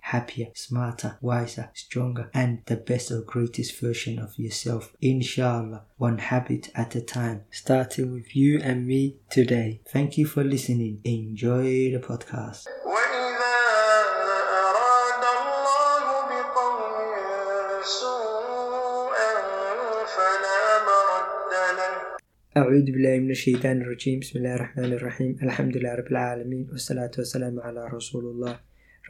happier, smarter, wiser, stronger, and the best or greatest version of yourself. Inshallah, one habit at a time, starting with you and me today. Thank you for listening. Enjoy the podcast. أعوذ بالله من الشيطان الرجيم بسم الله الرحمن الرحيم الحمد لله رب العالمين والصلاة والسلام على رسول الله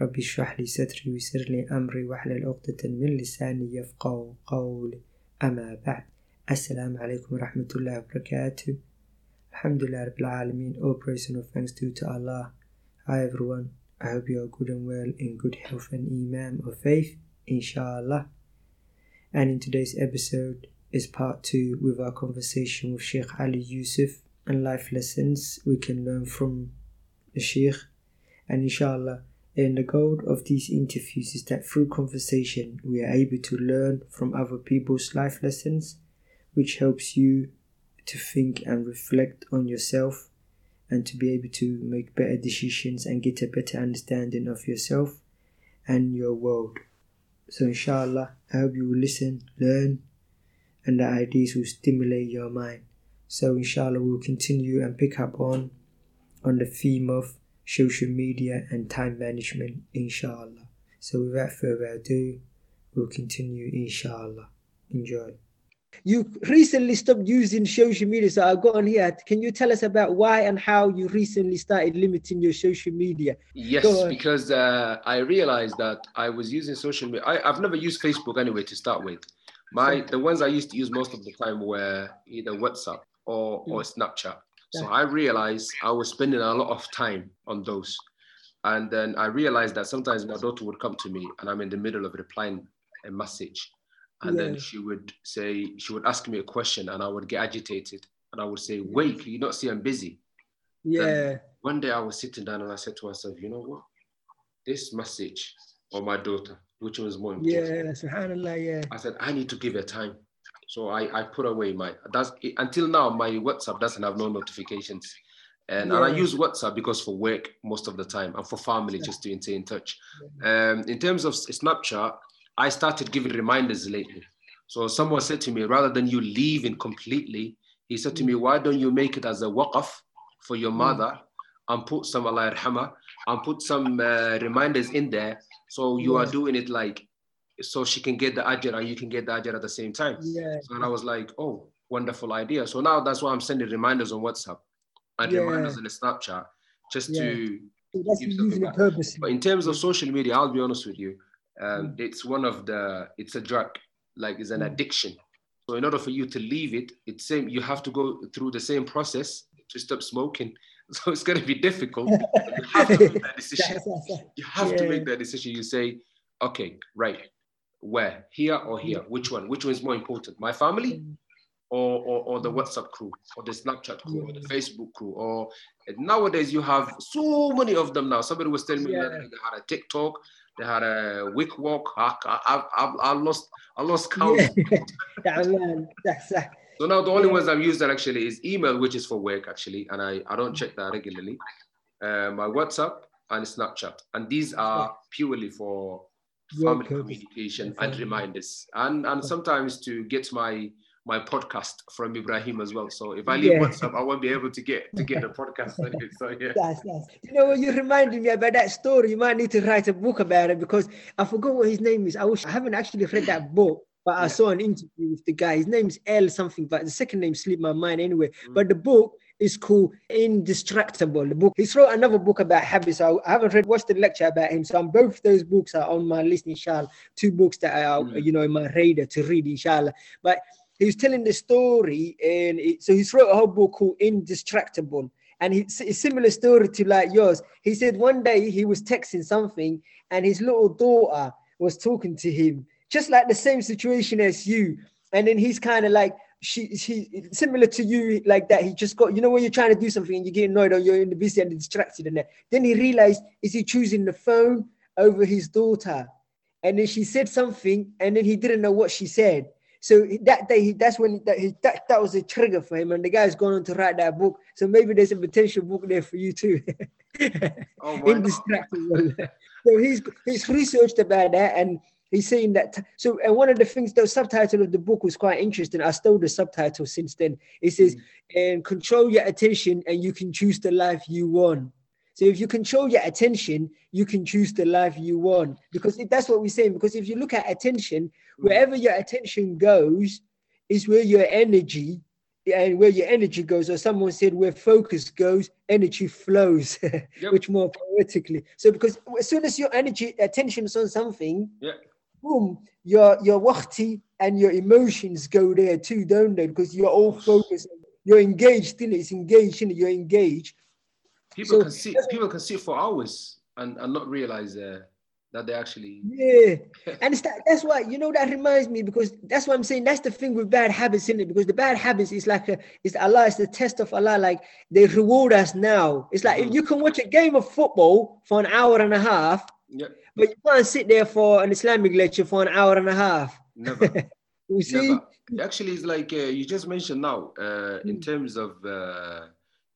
ربي اشرح لي صدري ويسر لي أمري واحلل عقدة من لساني يفقه قولي أما بعد السلام عليكم ورحمة الله وبركاته الحمد لله رب العالمين All praise and thanks due to Allah Hi everyone I hope you are good and well in good health and iman or faith inshallah and in today's episode is part two with our conversation with Sheikh Ali Yusuf and life lessons we can learn from the Sheikh and inshallah and the goal of these interviews is that through conversation, we are able to learn from other people's life lessons, which helps you to think and reflect on yourself and to be able to make better decisions and get a better understanding of yourself and your world. So, inshallah, I hope you will listen, learn, and the ideas will stimulate your mind. So, inshallah, we will continue and pick up on on the theme of social media and time management, inshallah. So, without further ado, we'll continue, inshallah. Enjoy. You recently stopped using social media, so I got on here. Can you tell us about why and how you recently started limiting your social media? Yes, because uh, I realized that I was using social media. I, have never used Facebook anyway to start with. My the ones I used to use most of the time were either WhatsApp or, or hmm. Snapchat. So I realized I was spending a lot of time on those. And then I realized that sometimes my daughter would come to me and I'm in the middle of replying a message. And yeah. then she would say, she would ask me a question and I would get agitated. And I would say, wait, can you not see I'm busy? Yeah. Then one day I was sitting down and I said to myself, you know what? This message or my daughter, which was more important? Yeah, subhanAllah, yeah. I said, I need to give her time. So I, I put away my that's until now my WhatsApp doesn't have no notifications. And, yeah. and I use WhatsApp because for work most of the time and for family yeah. just to stay in touch. Um, in terms of Snapchat, I started giving reminders lately. So someone said to me, rather than you leaving completely, he said to me, mm. why don't you make it as a waqaf for your mm. mother and put some Allah and put some uh, reminders in there. So you are doing it like so she can get the ajr and you can get the ajr at the same time. Yeah. So I was like, oh, wonderful idea. So now that's why I'm sending reminders on WhatsApp and yeah. reminders in the Snapchat just yeah. to. that's purpose. But in terms of social media, I'll be honest with you, um, mm. it's one of the. It's a drug, like it's an mm. addiction. So in order for you to leave it, it's same. You have to go through the same process to stop smoking. So it's going to be difficult. you have to make that decision. you have yeah. to make that decision. You say, okay, right where here or here? Which one? Which one is more important? My family mm. or, or, or the whatsapp crew or the snapchat crew or the facebook crew or nowadays you have so many of them now. Somebody was telling me yeah. that they had a tiktok they had a wick walk. I, I, I, I lost i lost count. Yeah. man. That's, uh, so now the only yeah. ones i've used that actually is email which is for work actually and i, I don't check that regularly. Uh, my whatsapp and snapchat and these are purely for family communication and reminders and and sometimes to get my my podcast from Ibrahim as well. So if I leave yeah. WhatsApp, I won't be able to get to get the podcast. so yeah. That's, that's. You know, you reminded me about that story. You might need to write a book about it because I forgot what his name is. I wish I haven't actually read that book. But I saw an interview with the guy. His name's L something, but the second name slipped my mind anyway. Mm. But the book is called Indestructible. The book. He's wrote another book about habits. I haven't read watched the lecture about him. So both those books are on my list, inshallah. Two books that are mm. you know in my radar to read, inshallah. But he was telling the story, and it, so he's wrote a whole book called Indestructible. and it's a similar story to like yours. He said one day he was texting something, and his little daughter was talking to him, just like the same situation as you. And then he's kind of like, she, she, similar to you, like that. He just got, you know, when you're trying to do something and you get annoyed or you're in the busy and distracted, and that. Then he realized, is he choosing the phone over his daughter? And then she said something, and then he didn't know what she said. So that day, that's when that, he, that that was a trigger for him, and the guy's gone on to write that book. So maybe there's a potential book there for you too. Oh, Indistractable. so he's he's researched about that, and he's saying that. So and one of the things, the subtitle of the book was quite interesting. I stole the subtitle since then. It says, mm. "And control your attention, and you can choose the life you want." So if you control your attention, you can choose the life you want. Because that's what we're saying. Because if you look at attention, mm. wherever your attention goes, is where your energy and where your energy goes, or someone said where focus goes, energy flows, yep. which more poetically. So because as soon as your energy attention is on something, yeah. Boom, your your waqti and your emotions go there too, don't they? Because you're all focused, you're engaged in it, it's engaged in it, you're engaged. People so, can see people can see for hours and, and not realize uh, that they actually yeah and that, that's why you know that reminds me because that's what i'm saying that's the thing with bad habits in it because the bad habits is like a is allah is the test of allah like they reward us now it's like mm-hmm. you can watch a game of football for an hour and a half yep. But you can't sit there for an islamic lecture for an hour and a half never you see never. actually it's like uh, you just mentioned now uh, in mm. terms of uh,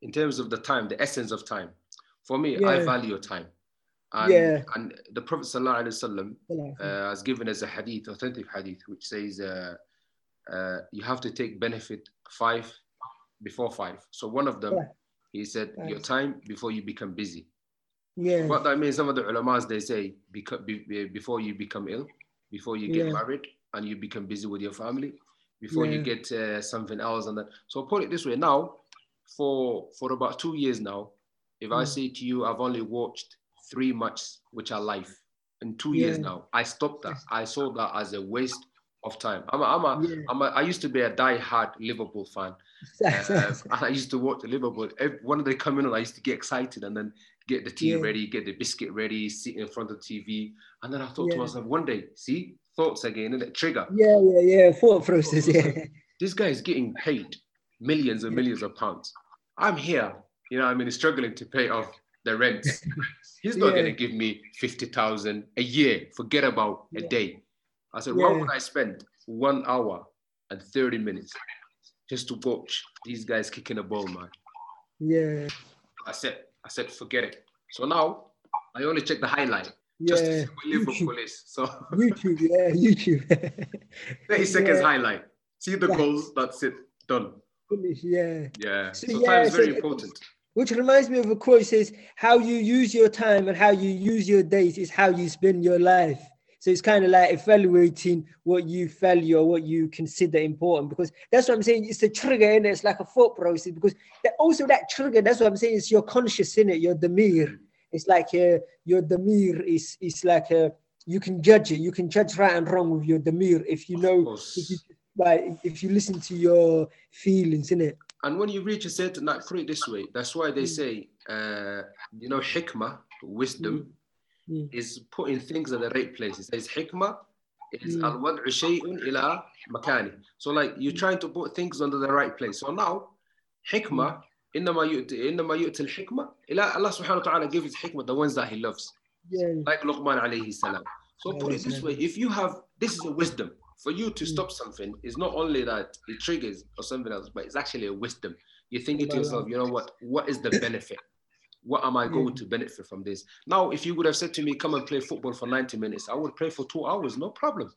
in terms of the time, the essence of time. For me, yeah. I value your time. And, yeah. and the Prophet ﷺ, uh, has given us a hadith, authentic hadith, which says uh, uh, you have to take benefit five before five. So one of them, yeah. he said, nice. your time before you become busy. Yeah. What that means, some of the ulamas, they say, before you become ill, before you get yeah. married, and you become busy with your family, before you get uh, something else. And that. So put it this way now, for for about two years now, if mm. I say to you, I've only watched three matches which are live in two yeah. years now, I stopped that. I saw that as a waste of time. I'm a, I'm a, yeah. I'm a, I used to be a die-hard Liverpool fan. uh, I used to watch Liverpool. Every, when they come in, I used to get excited and then get the tea yeah. ready, get the biscuit ready, sit in front of the TV. And then I thought to myself, one day, see, thoughts again, and it trigger. Yeah, yeah, yeah. Thought process, yeah. This guy is getting paid millions and millions of pounds. I'm here, you know, I mean, struggling to pay off the rent. He's not yeah. going to give me 50,000 a year. Forget about yeah. a day. I said, yeah. why would I spend one hour and 30 minutes just to watch these guys kicking a ball, man? Yeah. I said, I said, forget it. So now I only check the highlight. Yeah, Just to see what Liverpool is. So YouTube, yeah, YouTube. 30 seconds highlight. See the goals, that's it. Done. Yeah. Yeah. So, so yeah, time is very so, important. Which reminds me of a quote says, How you use your time and how you use your days is how you spend your life. So it's kind of like evaluating what you value or what you consider important because that's what I'm saying. It's a trigger and it? it's like a thought process because that, also that trigger, that's what I'm saying, is your conscious in it, your damir. It's like uh, your damir is, is like a, uh, you can judge it. You can judge right and wrong with your damir if you know, if you like if you listen to your feelings in it and when you reach a certain like put it this way that's why they mm. say uh, you know hikmah wisdom mm. Mm. is putting things at the right place. It says hikmah, is mm. al shay'un ila makani. So like you're mm. trying to put things under the right place. So now, hikmah, innama yu'ti, innama ila Allah subhanahu wa ta'ala gives hikmah the ones that he loves. Yeah. Like Luqman alayhi salam. So put it this way, if you have, this is a wisdom. For you to stop something It's not only that it triggers or something else, but it's actually a wisdom. You're thinking to yourself, you know what, what is the benefit? What am I going to benefit from this? Now, if you would have said to me, come and play football for 90 minutes, I would play for two hours, no problem.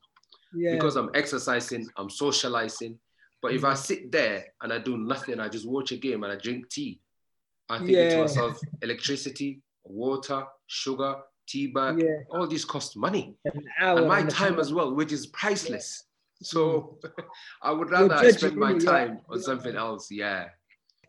Yeah. Because I'm exercising, I'm socializing. But if I mm. sit there and I do nothing, I just watch a game and I drink tea, I think yeah. to myself, electricity, water, sugar, tea bag, yeah. all these cost money. And my time as well, which is priceless. So I would rather I spend my time on something else. Yeah.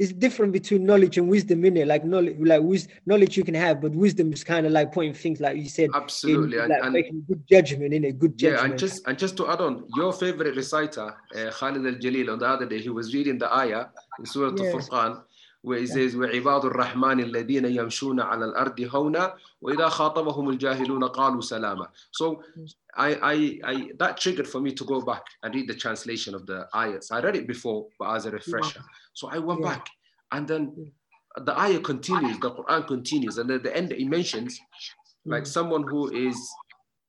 It's different between knowledge and wisdom, in it. Like knowledge, like wis- knowledge you can have, but wisdom is kind of like pointing things, like you said. Absolutely, in, like and, making good judgment in a good judgment. Yeah, and just and just to add on, your favorite reciter, uh, Khalid al Jalil, on the other day, he was reading the ayah in Surah yeah. Al-Furqan, where it says وعباد الرحمن الذين يمشون على الأرض هونا وإذا خاطبهم الجاهلون قالوا سلاما so I, I, I that triggered for me to go back and read the translation of the ayats I read it before but as a refresher so I went Yeah. back and then the ayah continues the Quran continues and at the end it mentions like someone who is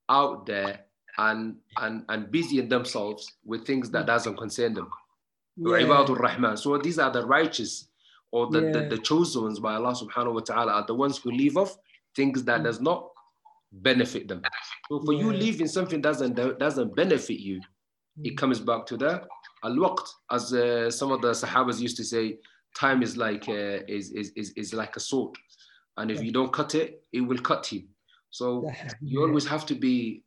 out there and and and busy in themselves with things that doesn't concern them Yeah. Ibadur Rahman. So these are the righteous or the, the, Yeah. the chosen ones by Allah subhanahu wa ta'ala are the ones who leave off things that does not benefit them. So for you Yeah. leaving something doesn't doesn't benefit you, it Mm. comes back to the al-waqt. As uh, some of the Sahabas used to say, time is like uh, is, is, is, is like a sword. And if Yeah. you don't cut it, it will cut you. So you always have to be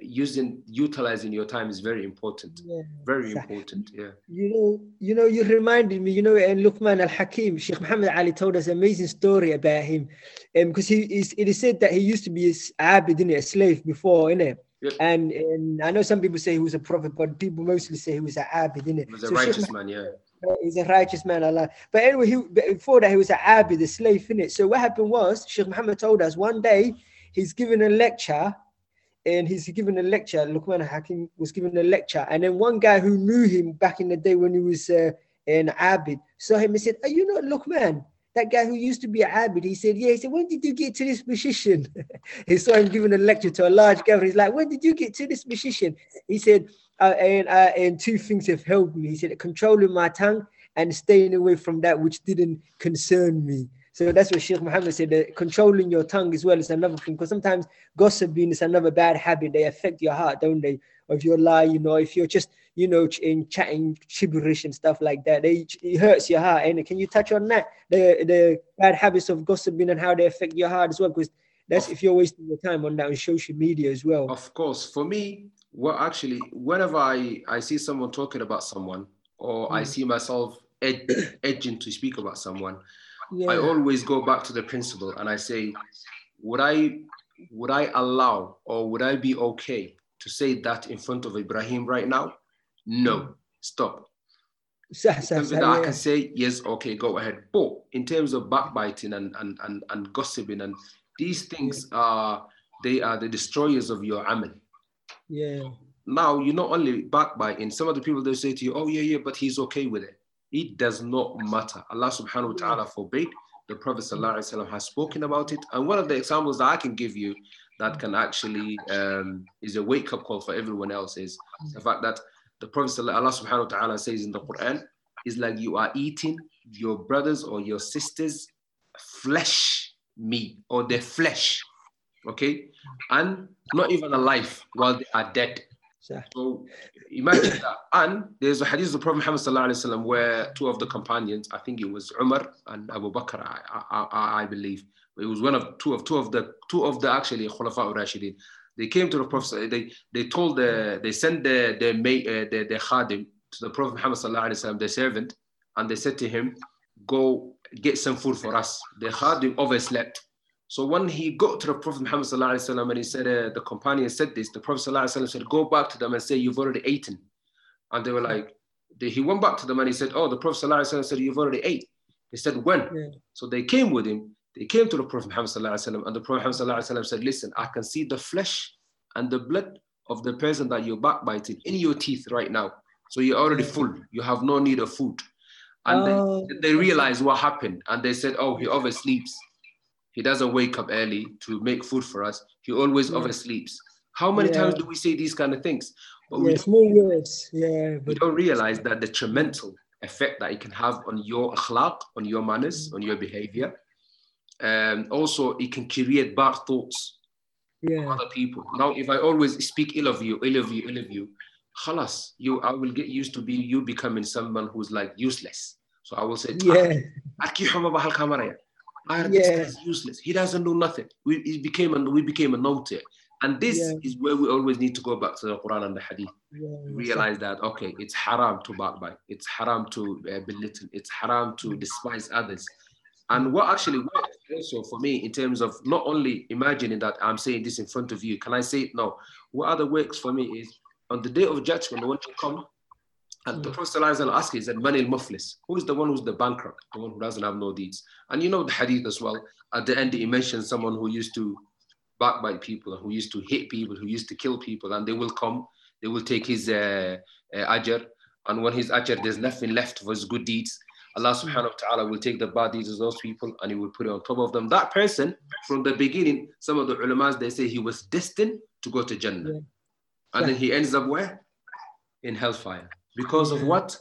using utilizing your time is very important. Yeah. Very important. Yeah. You know, you know, you reminded me, you know, in Luqman al Hakim, Sheikh Muhammad Ali told us an amazing story about him. Um, because he is it is said that he used to be a abid, a slave before, innit? Yep. And, and I know some people say he was a prophet, but people mostly say he was an abid, innit? He was a So Sheikh righteous man, yeah. He's a righteous man, Allah. But anyway, he, before that, he was an abid, a slave, innit? So what happened was, Sheikh Muhammad told us one day he's given a lecture and he's given a lecture. Luqman Hakim was given a lecture, and then one guy who knew him back in the day when he was uh, an Abid saw him and said, Are you not Luqman? That guy who used to be an Abid. He said, Yeah. He said, When did you get to this position? he saw him giving a lecture to a large gathering. He's like, When did you get to this position? He said, uh, and, uh, and two things have helped me. He said, Controlling my tongue and staying away from that which didn't concern me. So that's what Sheikh Muhammad said. That controlling your tongue as well is another thing. Because sometimes gossiping is another bad habit. They affect your heart, don't they? Or if you're lying, you know, if you're just, you know, in chatting gibberish and stuff like that, they, it hurts your heart. And can you touch on that? The the bad habits of gossiping and how they affect your heart as well? Because that's if you're wasting your time on that on social media as well. Of course, for me, well, actually, whenever I, I see someone talking about someone or I Mm. see myself ed- edging to speak about someone, Yeah. I always go back to the principle and I say, would I would I allow or would I be okay to say that in front of Ibrahim right now? No, stop. Sa- sa- Something that I can say, yes, okay, go ahead. But in terms of backbiting and and and, and gossiping and these things are they are the destroyers of your amal. yeah. now you're not only backbiting, some of the people they say to you, oh yeah, yeah, but he's okay with it. It does not matter. Allah subhanahu wa ta'ala forbade. The Prophet wasallam has spoken about it. And one of the examples that I can give you that can actually um, is a wake-up call for everyone else is the fact that the Prophet Allah subhanahu wa ta'ala says in the Quran is like you are eating your brothers or your sisters flesh meat or their flesh. Okay? And not even alive while they are dead. So imagine that. And there's a hadith of the Prophet Muhammad where two of the companions, I think it was Umar and Abu Bakr, I, I, I, believe, it was one of two of two of the two of the actually Khulafa Rashidin. They came to the Prophet. They they told the they sent the the uh, the the khadim to the Prophet Muhammad sallallahu alaihi the servant, and they said to him, "Go get some food for us." The khadim overslept. So when he got to the Prophet Muhammad wasallam and he said, uh, the companion said this, the Prophet wasallam said, go back to them and say you've already eaten. And they were like, they, he went back to them and he said, oh, the Prophet wasallam said you've already ate. He said, when? Yeah. So they came with him. They came to the Prophet Muhammad wasallam and the Prophet Muhammad wasallam said, listen, I can see the flesh and the blood of the person that you're backbiting in your teeth right now. So you're already full. You have no need of food. And they- Oh, they realized what happened and they said, oh, he oversleeps. He doesn't wake up early to make food for us. He always Yeah. oversleeps. How many Yeah. times do we say these kind of things? But we, yeah, don't, small words. Yeah, we but don't realize that the detrimental effect that it can have on your akhlaq, on your manners, on your behavior. Um, also, it can create bad thoughts yeah, other people. Now, if I always speak ill of you, ill of you, ill of you, khalas, you, I will get used to be you becoming someone who's like useless. So I will say, yeah, Aki Huma Bahal Ah, this Yeah. guy's useless. He doesn't know nothing. We it became a, we became a to. And this Yeah. is where we always need to go back to the Quran and the Hadith. yeah. Realize that okay, it's haram to backbite. It's haram to uh, belittle. It's haram to despise others. And what actually works also for me in terms of not only imagining that I'm saying this in front of you, can I say it? No. What other works for me is on the day of judgment when you come, And the Prophet asked, he said, Mani al-Muflis. Who is the one who's the bankrupt, the one who doesn't have no deeds? And you know the hadith as well. At the end, he mentioned someone who used to backbite people, who used to hit people, who used to kill people, and they will come, they will take his uh, uh, ajr, and when his ajr, there's nothing left for his good deeds. Allah subhanahu wa ta'ala will take the bad deeds of those people and he will put it on top of them. That person, from the beginning, some of the ulamas, they say he was destined to go to Jannah. Yeah. And yeah. then he ends up where? In hellfire. Because of what?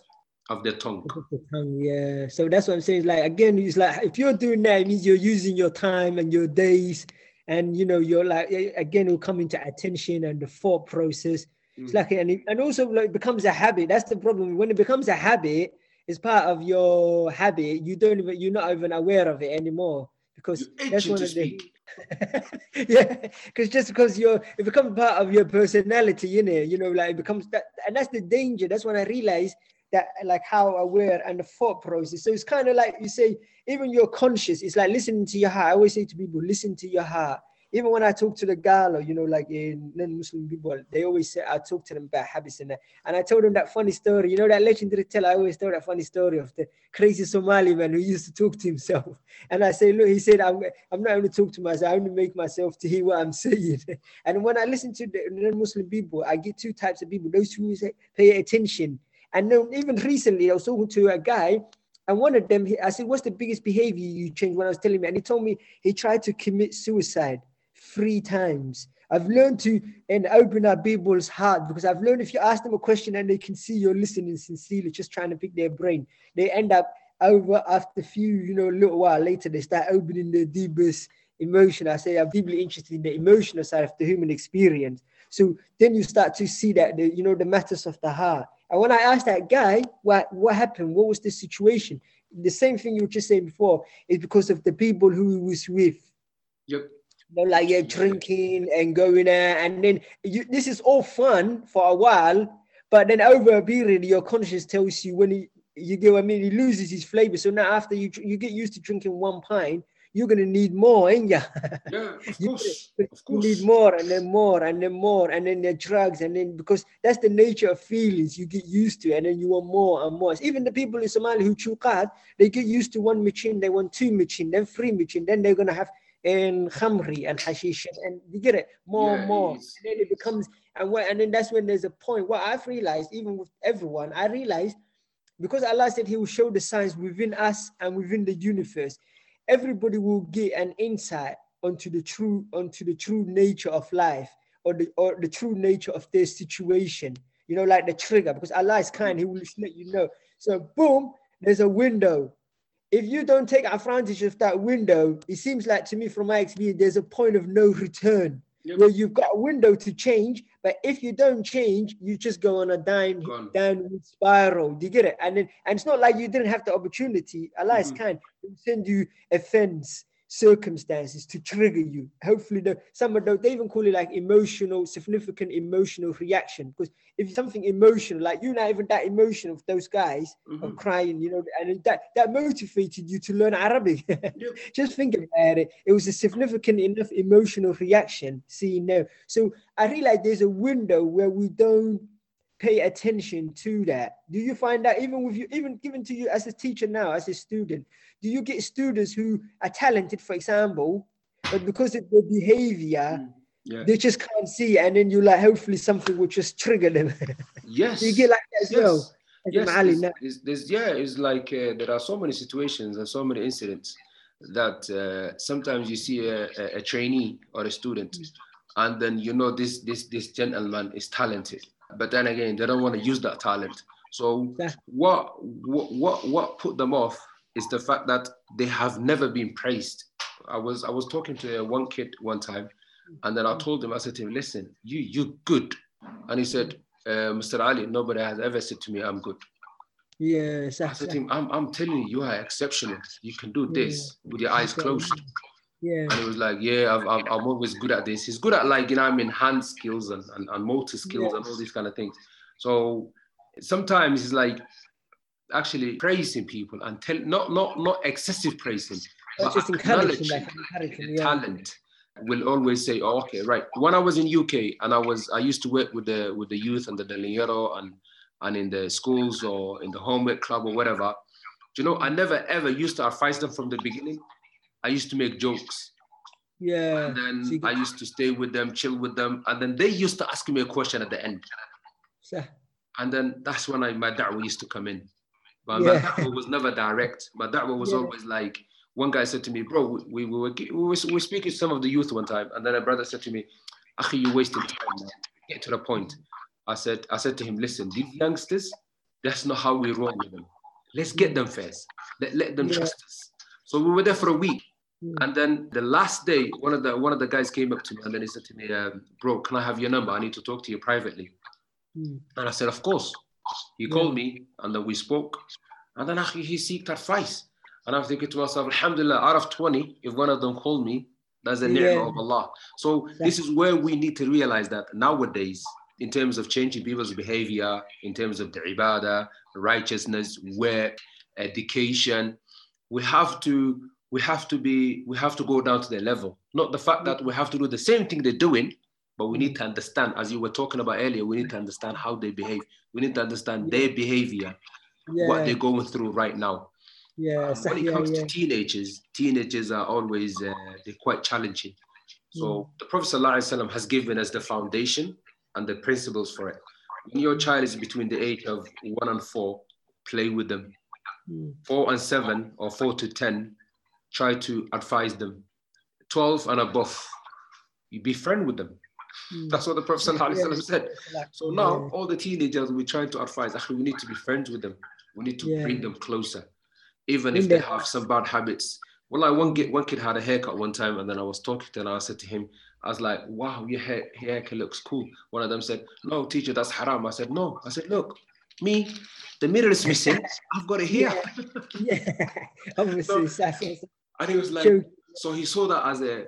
Of the tongue. The tongue. Yeah. So that's what I'm saying. Like again, it's like if you're doing that, it means you're using your time and your days, and you know, you're like again, it will come into attention and the thought process. Mm. It's like and, it, and also like it becomes a habit. That's the problem. When it becomes a habit, it's part of your habit. You don't even you're not even aware of it anymore because that's one of the yeah because just because you're it becomes part of your personality you know you know like it becomes that and that's the danger. That's when i realized that like how aware and the thought process. So it's kind of like you say even your conscious it's like listening to your heart. I always say to people listen to your heart even when I talk to the Galo, you know, like in non-Muslim people, they always say I talk to them about habits and that. And I told them that funny story, you know, that legendary tale. I always tell that funny story of the crazy Somali man who used to talk to himself. And I say, look, he said, I'm, I'm not only talk to myself, I only make myself to hear what I'm saying. and when I listen to the non-Muslim people, I get two types of people: those who say, pay attention. And then even recently, I was talking to a guy and one of them, I said, what's the biggest behavior you changed when I was telling me? And he told me he tried to commit suicide three times. I've learned to and open up people's heart because I've learned if you ask them a question and they can see you're listening sincerely, just trying to pick their brain, they end up over after a few, you know, a little while later, they start opening their deepest emotion. I say I'm deeply interested in the emotional side of the human experience. So then you start to see that the, you know, the matters of the heart. And when I asked that guy what what happened, what was the situation? The same thing you were just saying before is because of the people who he was with. Yep you know, like you're drinking and going there, and then you, this is all fun for a while, but then over a period, your conscience tells you when he, you get what I mean, he loses his flavor. So now after you you get used to drinking one pint, you're gonna need more, ain't ya? Yeah, of course. you, of course. need more and then more and then more and then the drugs and then because that's the nature of feelings you get used to and then you want more and more. Even the people in Somalia who chew khat, they get used to one machine, they want two machine, then three machine, then they're gonna have and khamri and hashish and you get it more yeah, and more. And then it becomes and when, and then that's when there's a point what I've realized even with everyone I realized because Allah said he will show the signs within us and within the universe everybody will get an insight onto the true onto the true nature of life or the or the true nature of their situation you know like the trigger because Allah is kind he will let you know. So boom there's a window if you don't take advantage of that window, it seems like to me, from my experience, there's a point of no return yep. where you've got a window to change, but if you don't change, you just go on a down downward spiral. Do you get it? And then, and it's not like you didn't have the opportunity. Allah mm-hmm. is kind; He send you a fence circumstances to trigger you. Hopefully, the, some of those, they even call it like emotional, significant emotional reaction. Because if something emotional, like you're not even that emotional of those guys mm-hmm. of crying, you know, and that, that motivated you to learn Arabic. yep. Just think about it. It was a significant enough emotional reaction seeing now. So I realize there's a window where we don't pay attention to that do you find that even with you even given to you as a teacher now as a student do you get students who are talented for example but because of their behavior mm, yeah. they just can't see and then you like hopefully something will just trigger them yes you get like that as yes. well yes there's, there's, there's, yeah it's like uh, there are so many situations and so many incidents that uh, sometimes you see a, a, a trainee or a student mm. and then you know this this this gentleman is talented but then again, they don't want to use that talent. So yeah. what, what what what put them off is the fact that they have never been praised. I was I was talking to one kid one time, and then I told him I said to him, "Listen, you you good," and he said, uh, "Mr. Ali, nobody has ever said to me I'm good." Yes, I said to him, I'm, I'm telling you, you are exceptional. You can do this yeah. with your eyes closed. Yeah. And he was like, yeah, I've, i am always good at this. He's good at like, you know, I mean, hand skills and, and, and motor skills and all these kind of things. So sometimes it's like actually praising people and tell, not, not, not excessive praising, but just encouraging, like, encouraging yeah. talent will always say, oh, okay, right. When I was in UK and I was, I used to work with the, with the youth and the Deliero and, and in the schools or in the homework club or whatever, you know, I never ever used to advise them from the beginning. I used to make jokes. Yeah. And then So I used to stay with them, chill with them. And then they used to ask me a question at the end. So- And then that's when I, my da'wah used to come in. But Yeah. my da'wah was never direct. My da'wah was Yeah. always like, one guy said to me, bro, we, we, we, were, we, were, we were speaking to some of the youth one time. And then a brother said to me, Akhi, you wasted time, man. Get to the point. I said, I said to him, listen, these youngsters, that's not how we roll with them. Let's get them first. Let, let them Yeah. trust us. So we were there for a week. Mm. And then the last day, one of the one of the guys came up to me and then he said to me, um, bro, can I have your number? I need to talk to you privately. Mm. And I said, of course. He Yeah. called me and then we spoke. And then he seeked advice. And I'm thinking to myself, Alhamdulillah, out of 20, if one of them called me, that's a Yeah. ni'mah of Allah. So this is where we need to realize that nowadays, in terms of changing people's behavior, in terms of the ibadah, righteousness, work, education, we have to we have to be we have to go down to their level. Not the fact that we have to do the same thing they're doing, but we need to understand, as you were talking about earlier, we need to understand how they behave. We need to understand their behavior, what they're going through right now. Yeah. Um, so- when it yeah. comes Yeah. to teenagers, teenagers are always uh, they're quite challenging. So Mm. the Prophet ﷺ has given us the foundation and the principles for it. When your child is between the age of one and four, play with them. Four and seven or four to ten, try to advise them. Twelve and above, you be friend with them. Mm. That's what the Prophet ﷺ said. So now yeah. all the teenagers we're trying to advise, actually we need to be friends with them. We need to Yeah. bring them closer. Even if they them- have some bad habits. Well, like one kid, one kid had a haircut one time, and then I was talking to him, and I said to him, I was like, wow, your hair, your haircut looks cool. One of them said, no, teacher, that's haram. I said, no. I said, look, me, the mirror is missing. I've got it here. yeah. Obviously, So- And he was like, joke. so he saw that as a,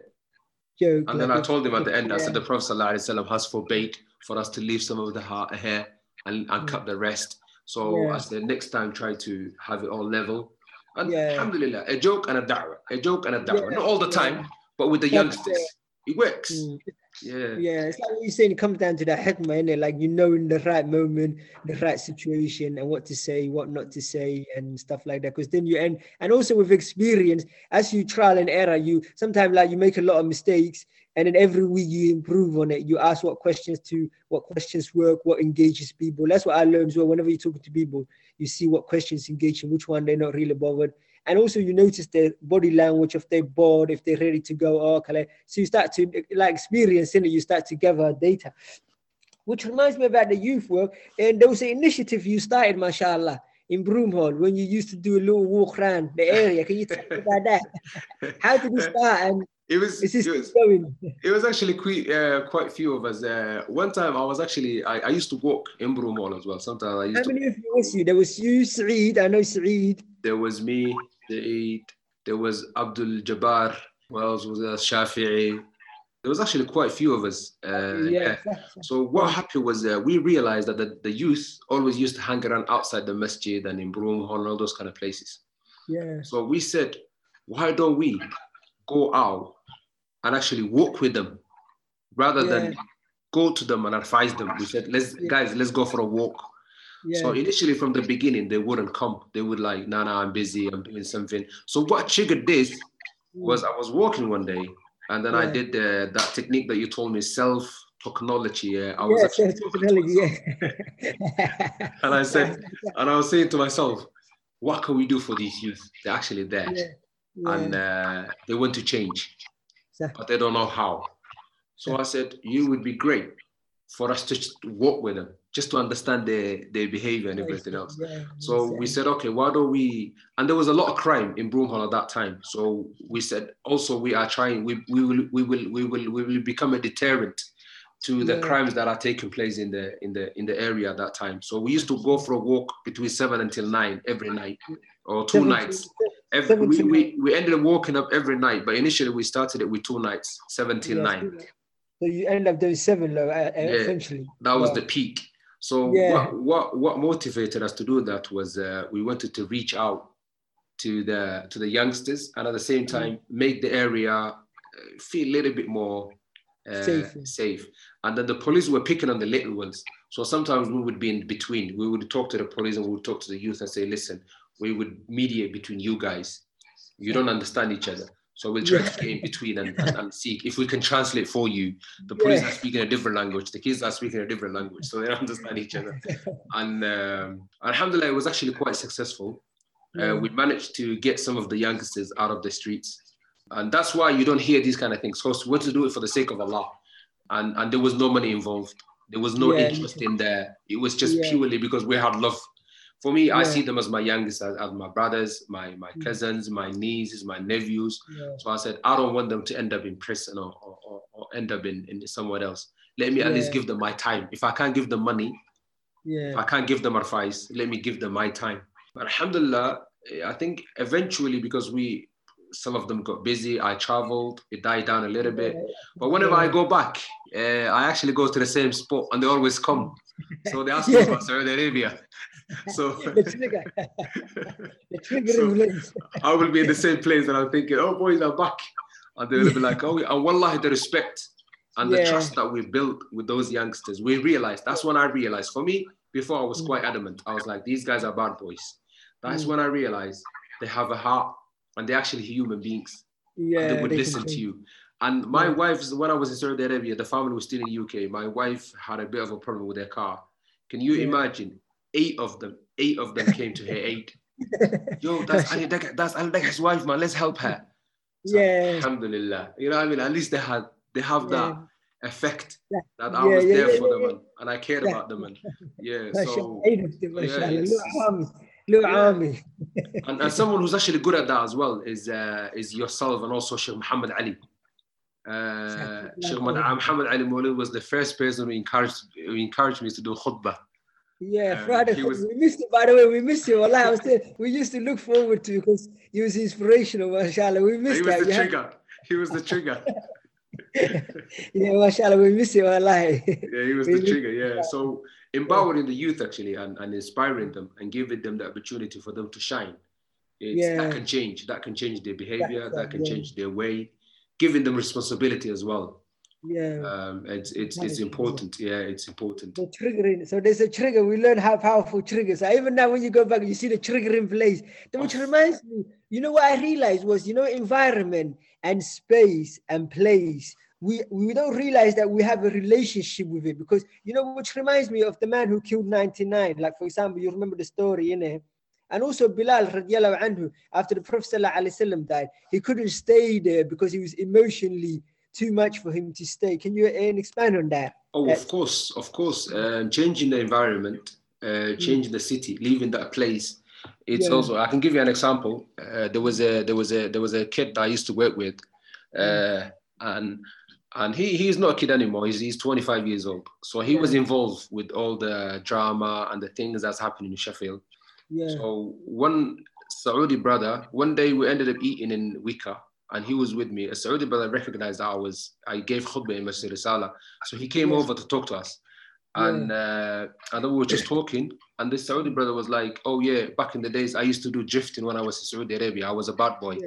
joke. and then I told him at the end, I said, the Prophet ﷺ has forbade for us to leave some of the ha- hair and, and Mm. cut the rest. So Yeah. I said, next time, try to have it all level. And Yeah. alhamdulillah, a joke and a da'wah, a joke and a da'wah. Yeah, Not all the yeah. time, but with the youngsters, it. it works. Mm. Yeah. Yeah, it's like what you're saying. It comes down to that hikmah, innit? Like you know, in the right moment, the right situation, and what to say, what not to say, and stuff like that. Because then you end, and also with experience, as you trial and error, you sometimes like you make a lot of mistakes, and then every week you improve on it. You ask what questions to, what questions work, what engages people. That's what I learned as well. Whenever you're talking to people, you see what questions engage and which one they're not really bothered. And also you notice their body language, if they're bored, if they're ready to go, oh, okay. So you start to like experience in it, you start to gather data. Which reminds me about the youth work. And there was an initiative you started, mashallah, in Broomhall when you used to do a little walk around the area. Can you tell me about that? How did you start and It was, it was, going? it was actually quite, uh, quite few of us. Uh, one time I was actually, I, I used to walk in Broomhall as well. Sometimes I used How to, many of you was you? There was you, Saeed. I know Saeed. there was me, Saeed, there was Abdul Jabbar, who else was there? Shafi'i. There was actually quite a few of us. Uh, yeah. So what happened was uh, we realized that the, the youth always used to hang around outside the masjid and in Broom Hall and all those kind of places. Yeah. So we said, why don't we go out and actually walk with them rather than go to them and advise them? We said, let's Yeah. guys, let's go for a walk. Yeah. So initially from the beginning, they wouldn't come. They would like, nah, nah, I'm busy, I'm doing something. So what triggered this was I was walking one day and then I did uh, that technique that you told me, self technology. Uh, I was yeah, self-technology, yeah. And I said, and I was saying to myself, what can we do for these youth? They're actually there yeah. yeah. and uh, they want to change, but they don't know how. So I said, you would be great for us to walk with them, just to understand their, their behavior and everything else. Yeah, So we said, okay, why don't we? And there was a lot of crime in Broomhall at that time. So we said, also we are trying. We, we will we will we will we will become a deterrent to the Yeah. crimes that are taking place in the in the in the area at that time. So we used to go for a walk between seven until nine every night, or two Seven nights. Every, we, we, we ended up walking up every night, but initially we started it with two nights, seven till yeah, nine. So you end up doing seven, though, uh, uh, Yeah. essentially. That was Wow. the peak. So Yeah. what, what what motivated us to do that was uh, we wanted to reach out to the to the youngsters and at the same Mm. time make the area uh, feel a little bit more uh, Safe. safe. And then the police were picking on the little ones. So sometimes we would be in between. We would talk to the police and we would talk to the youth and say, listen, we would mediate between you guys. You don't understand each other. So we'll try yeah. to get in between and, and, and, see if we can translate for you. The police yeah. are speaking a different language, the kids are speaking a different language, so they don't understand each other. And um, Alhamdulillah, it was actually quite successful. Uh, we managed to get some of the youngsters out of the streets. And that's why you don't hear these kind of things. Because we want to do it for the sake of Allah. And, and there was no money involved. There was no yeah. interest in there. It was just purely because we had love for me, yeah. I see them as my youngest, as, as my brothers, my my mm. cousins, my nieces, my nephews. Yeah. So I said, I don't want them to end up in prison or, or, or end up in, in somewhere else. Let me at least give them my time. If I can't give them money, yeah. if I can't give them advice, let me give them my time. But alhamdulillah, I think eventually because we some of them got busy. I traveled, it died down a little bit. But whenever I go back, uh, I actually go to the same spot and they always come. So they ask me about Saudi Arabia. So the trigger. the trigger so I will be in the same place and I'm thinking, oh boys I'm back. And they'll be like, oh, and wallahi, the respect and yeah. the trust that we built with those youngsters, we realized that's when I realized. For me, before I was quite adamant. I was like, these guys are bad boys. That's mm. when I realized they have a heart and they're actually human beings. Yeah, they would they listen to you. And my yeah. wife, when I was in Saudi Arabia, the family was still in UK. My wife had a bit of a problem with their car. Can you yeah. imagine? Eight of them, eight of them came to her aid. Yo, that's Ali that's Ali his wife, man. Let's help her. So, yeah. Alhamdulillah. You know what I mean? At least they had they have that effect that I was there for them man, and I cared about them. And yeah, so yeah, and, and someone who's actually good at that as well is uh, is yourself and also Sheikh Muhammad Ali. Uh, Sheikh Muhammad Ali Mawlid was the first person who encouraged who encouraged me to do khutbah. Yeah, um, Friday. Was, we missed you, by the way. We missed you. Allah, I was there. We used to look forward to because he was inspirational, mashallah. We missed he was that. the trigger. He was the trigger. yeah, mashallah. We miss you, Allah. yeah, he was we the trigger. Yeah. So empowering the youth actually and, and inspiring them and giving them the opportunity for them to shine. It's, yeah. That can change. That can change their behavior. that can yeah. change their way. Giving them responsibility as well. Yeah. Um, it's it's it's important. Yeah, it's important. The triggering. So there's a trigger. We learn how powerful triggers are. Even now, when you go back, you see the trigger in place. Which reminds me, you know what I realized was, you know, environment and space and place we we don't realize that we have a relationship with it because you know which reminds me of the man who killed 99 like for example you remember the story in it and also Bilal radiallahu anhu after the Prophet ﷺ died he couldn't stay there because he was emotionally too much for him to stay. Can you uh, expand on that? Oh of course of course. Uh, changing the environment uh, changing the city leaving that place. It's yeah. also i can give you an example. Uh, there was a there was a there was a kid that i used to work with uh, and and he he's not a kid anymore. He's he's 25 years old. So he yeah. was involved with all the drama and the things that's happening in Sheffield. Yeah. So one Saudi brother, one day we ended up eating in Wika, and he was with me. A Saudi brother recognized that I was I gave khutbah in Masjid Risala. So he came over to talk to us. And uh, and we were just talking, and this Saudi brother was like, "Oh yeah, back in the days, I used to do drifting when I was in Saudi Arabia. I was a bad boy.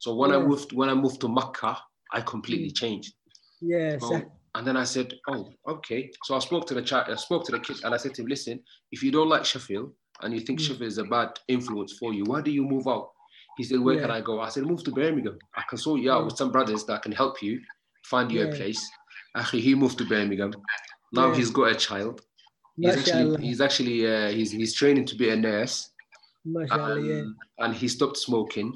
So when I moved when I moved to Makkah, I completely mm. changed. Yes. So, and then I said, oh, okay. So I spoke to the chat, I spoke to the kid, and I said to him, listen, if you don't like Sheffield and you think mm. Sheffield is a bad influence for you, why do you move out? He said, where yeah. can I go? I said, move to Birmingham. I can sort you out with some brothers that can help you find you yeah. a place. Actually, he moved to Birmingham. Now he's got a child. He's actually, he's actually, uh, he's, he's training to be a nurse. Um, and he stopped smoking.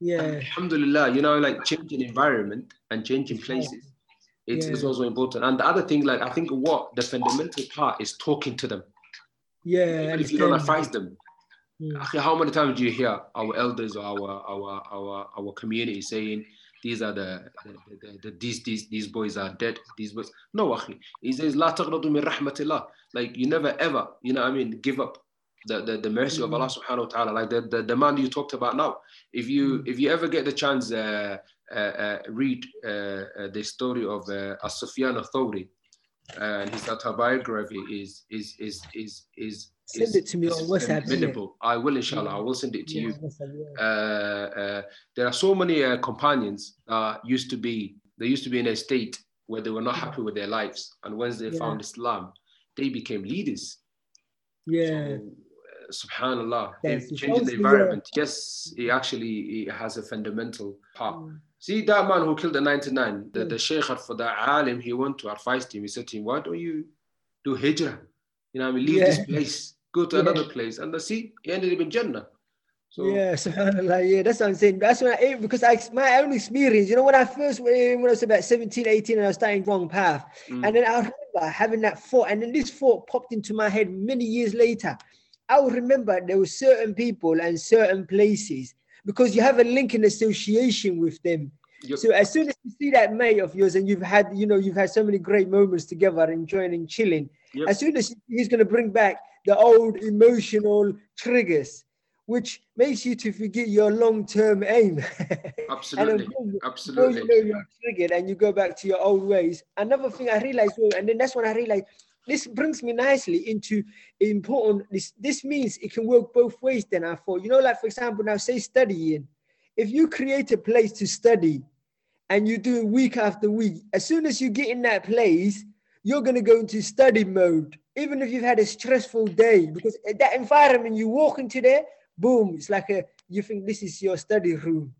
Yeah. And alhamdulillah, you know, like changing environment and changing places it's, yeah. it's also important. And the other thing, like I think what the fundamental part is talking to them. Yeah. Even if you don't advise them. Yeah. How many times do you hear our elders or our our our our community saying these are the, the, the, the, these these these boys are dead these boys no akhi he says la min rahmatillah like you never ever you know I mean give up the, the, the mercy mm-hmm. of Allah subhanahu wa ta'ala like the, the, the man you talked about now if you mm-hmm. if you ever get the chance uh, read uh, the story of uh, As-Sufyan and his autobiography is is is is is Send is, it to me on WhatsApp. I will, inshallah. Yeah. I will send it to yeah, you. Yeah. Uh, uh, there are so many uh, companions that used to be, they used to be in a state where they were not happy with their lives. And once they found Islam, they became leaders. Yeah. So, uh, subhanallah, Yes, they it's changing the environment. Yes, it actually it has a fundamental part. Mm. See that man who killed the 99, the, Mm. the sheikh for the alim, he went to advise him. He said to him, Why don't you do hijrah? You know, I mean, leave this place, go to Yeah. another place. And the see, he ended up in Jannah. So Yeah, subhanAllah. Yeah, that's what I'm saying. That's when I, because I, my own experience, you know, when I first, when I was about 17, 18, and I was starting wrong path, mm, and then I remember having that thought, and then this thought popped into my head many years later. I would remember there were certain people and certain places because you have a link and association with them. Yep. So as soon as you see that mate of yours and you've had, you know, you've had so many great moments together, enjoying and chilling, Yep. as soon as he's going to bring back the old emotional triggers, which makes you to forget your long-term aim. absolutely. Absolutely. you know you're triggered and you go back to your old ways. Another thing I realized, and then that's when I realized this brings me nicely into important. This this means it can work both ways. Then I thought, you know, like for example, now say studying. If you create a place to study, and you do it week after week, as soon as you get in that place, you're gonna go into study mode, even if you've had a stressful day, because that environment you walk into there, boom, it's like a you think this is your study room.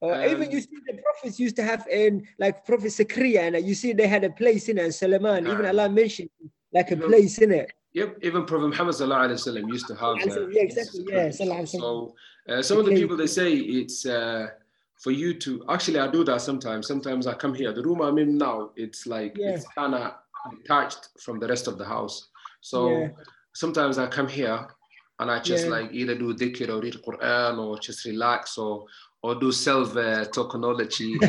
Or even Um, you see the prophets used to have in like Prophet Zakaria, and you see they had a place in it, and Solomon, even Ah. Allah mentioned like a know, place in it. Yep, even Prophet Muhammad sallallahu alaihi wasallam used to have. Uh, yeah, exactly, yeah, So uh, some of the people they say it's uh, for you to actually I do that sometimes. Sometimes I come here. The room I'm in now, it's like Yeah. it's kind of detached from the rest of the house. So Yeah. sometimes I come here and I just Yeah. like either do dhikr or read Quran or just relax or or do self uh, technology.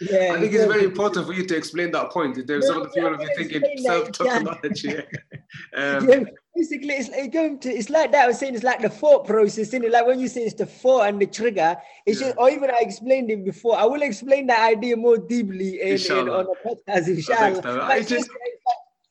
Yeah, I think it's very important for you to explain that point. There's some of the people will be thinking self technology. um, Yeah, basically, it's like going to. It's like that. I was saying it's like the thought process, isn't it? Like when you say it's the thought and the trigger. It's Yeah. just, or even I explained it before. I will explain that idea more deeply in, in on a podcast, inshallah. But it's, just,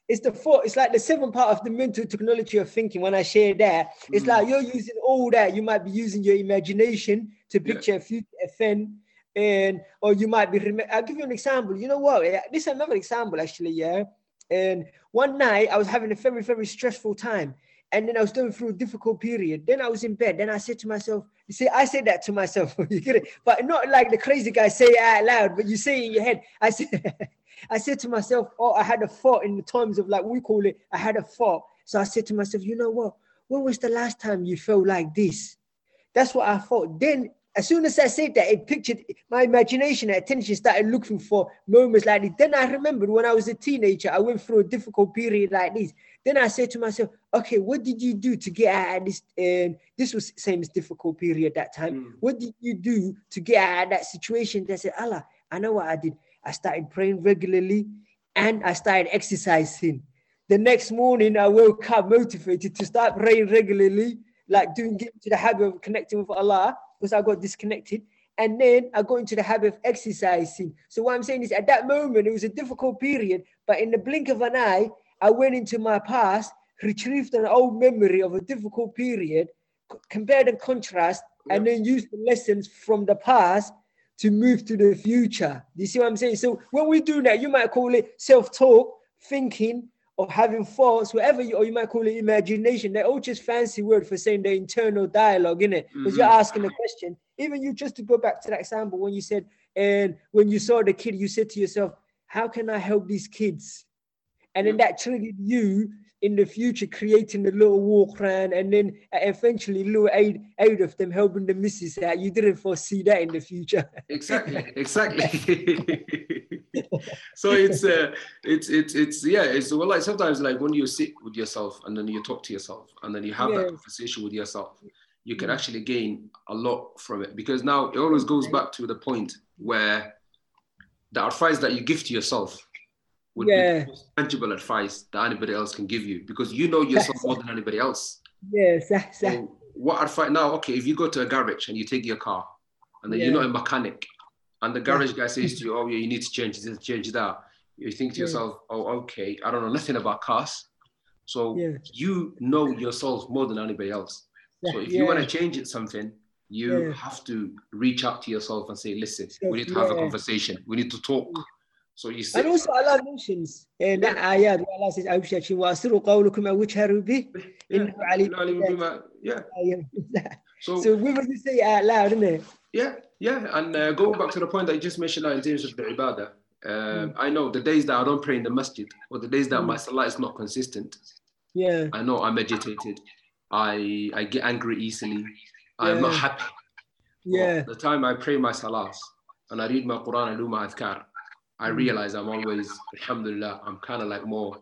it's, the thought. It's like the seventh part of the mental technology of thinking. When I share that, it's Mm. like you're using all that. You might be using your imagination to Yeah. picture a future event. And or you might be. Rem- I'll give you an example. You know what? This is another example, actually. Yeah. And one night I was having a very, very stressful time. And then I was going through a difficult period. Then I was in bed. Then I said to myself, you see, I said that to myself. you get it? But not like the crazy guy say it out loud, but you say it in your head. I said, I said to myself, oh, I had a thought in the times of like we call it, I had a thought. So I said to myself, you know what? When was the last time you felt like this? That's what I thought. Then as soon as I said that, it pictured my imagination and attention started looking for moments like this. Then I remembered when I was a teenager, I went through a difficult period like this. Then I said to myself, okay, what did you do to get out of this? And this was same as difficult period that time. Mm. What did you do to get out of that situation? They said, Allah, I know what I did. I started praying regularly and I started exercising. The next morning, I woke up motivated to start praying regularly, like doing get into the habit of connecting with Allah because I got disconnected. And then I got into the habit of exercising. So what I'm saying is, at that moment, it was a difficult period, but in the blink of an eye, I went into my past, retrieved an old memory of a difficult period, compared and contrast, and then used the lessons from the past to move to the future. Do you see what I'm saying? So when we do that, you might call it self-talk, thinking, or having thoughts, whatever you, or you might call it imagination. They're all just fancy word for saying the internal dialogue, innit? Because you're Mhm. asking a question. Even you, just to go back to that example, when you said, and when you saw the kid, you said to yourself, how can I help these kids? And then that triggered you in the future, creating a little walk around and then eventually little aid, aid of them helping the missus out. You didn't foresee that in the future. exactly exactly. So it's uh it's it's it's yeah it's well like sometimes like when you sit with yourself and then you talk to yourself and then you have that conversation with yourself you can actually gain a lot from it. Because now it always goes back to the point where the advice that you give to yourself would Yeah. be the most tangible advice that anybody else can give you because you know yourself more than anybody else Yes, that's that. so what advice now? Okay, if you go to a garage and you take your car, and then you're not a mechanic, and the garage guy says to you, "Oh yeah, you need to change this, change that," you think to Yeah. yourself, "Oh okay, I don't know nothing about cars." So Yeah. you know yourself more than anybody else. So if you want to change it something, you Yeah. have to reach out to yourself and say, "Listen, we need to have a conversation. We need to talk." Mm. So you said, and also Allah mentions in yeah. ayat where Allah says, "Abshashu wa asiru qawlukum aw which bih alim." Yeah. So, so we must say out loud, isn't it? Yeah, yeah. And uh, going back to the point that you just mentioned in terms of the ibadah, mm. I know the days that I don't pray in the masjid or the days that mm. my salah is not consistent. Yeah. I know I'm agitated. I I get angry easily. Yeah. I'm not happy. Yeah. Well, the time I pray my salahs and I read my Quran and do my adhkar, I realize I'm always, alhamdulillah, I'm kind of like more.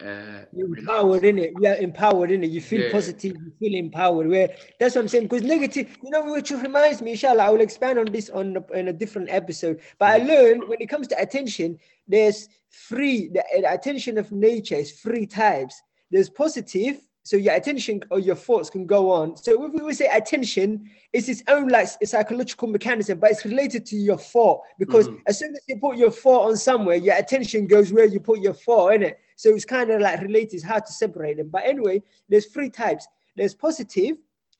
Uh, You're empowered in it. You're empowered in it. You feel Yeah. positive. You feel empowered. Where that's what I'm saying. Because negative, you know, which reminds me, inshallah, I will expand on this on a, in a different episode. But I learned when it comes to attention, there's three. The, the attention of nature is three types. There's positive. So your attention or your thoughts can go on. So if we say attention, it's its own like psychological mechanism, but it's related to your thought because Mhm. as soon as you put your thought on somewhere, your attention goes where you put your thought in it. So it's kind of like related, it's hard to separate them. But anyway, there's three types. There's positive,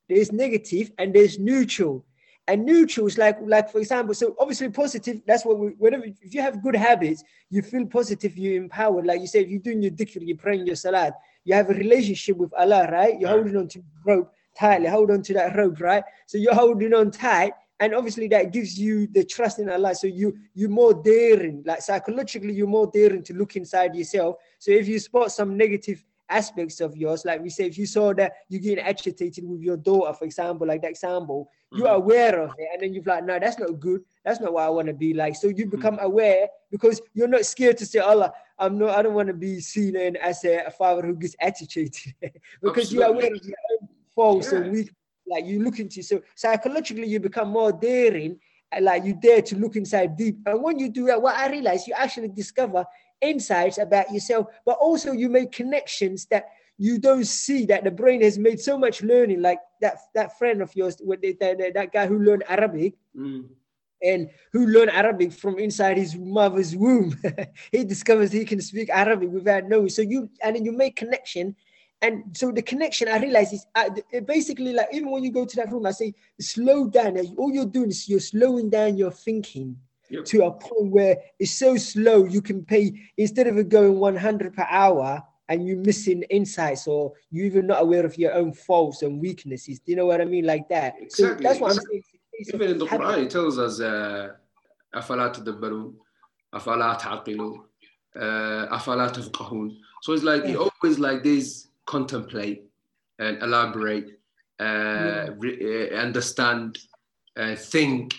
there's negative, and there's neutral. And neutral is like, like for example, so obviously positive, that's what we whenever if you have good habits, you feel positive, you're empowered. Like you said, if you're doing your dhikr, you're praying your salat, you have a relationship with Allah, right? You're Right. holding on to rope tightly, hold on to that rope, right? So you're holding on tight, and obviously that gives you the trust in Allah. So you you're more daring, like psychologically, you're more daring to look inside yourself. So if you spot some negative aspects of yours, like we say, if you saw that you're getting agitated with your daughter, for example, like that example, you're Mhm. aware of it, and then you're like, no, that's not good. That's not what I want to be like. So Mm-hmm. you become aware because you're not scared to say, Allah, I'm not, I don't want to be seen in as a, a father who gets agitated because you're aware of your own faults Yeah. and weak. Like you look into so psychologically you become more daring, and like you dare to look inside deep. And when you do that, what I realize you actually discover insights about yourself, but also you make connections that you don't see that the brain has made so much learning. Like that that friend of yours, that, that, that guy who learned Arabic Mm. And who learned Arabic from inside his mother's womb. he discovers he can speak Arabic without knowing. So you and then you make connection. And so the connection I realize is uh, basically like even when you go to that room, I say slow down. All you're doing is you're slowing down your thinking Yep. to a point where it's so slow you can pay instead of it going 100 per hour and you're missing insights or you're even not aware of your own faults and weaknesses. Do you know what I mean? Like that. So Exactly. that's what I'm saying. Even in the Quran, it tells us, "Afala tadabbarun, afala taqilun, afala tafqahun." So it's like it always like this contemplate and elaborate, uh, re- uh, understand, uh, think,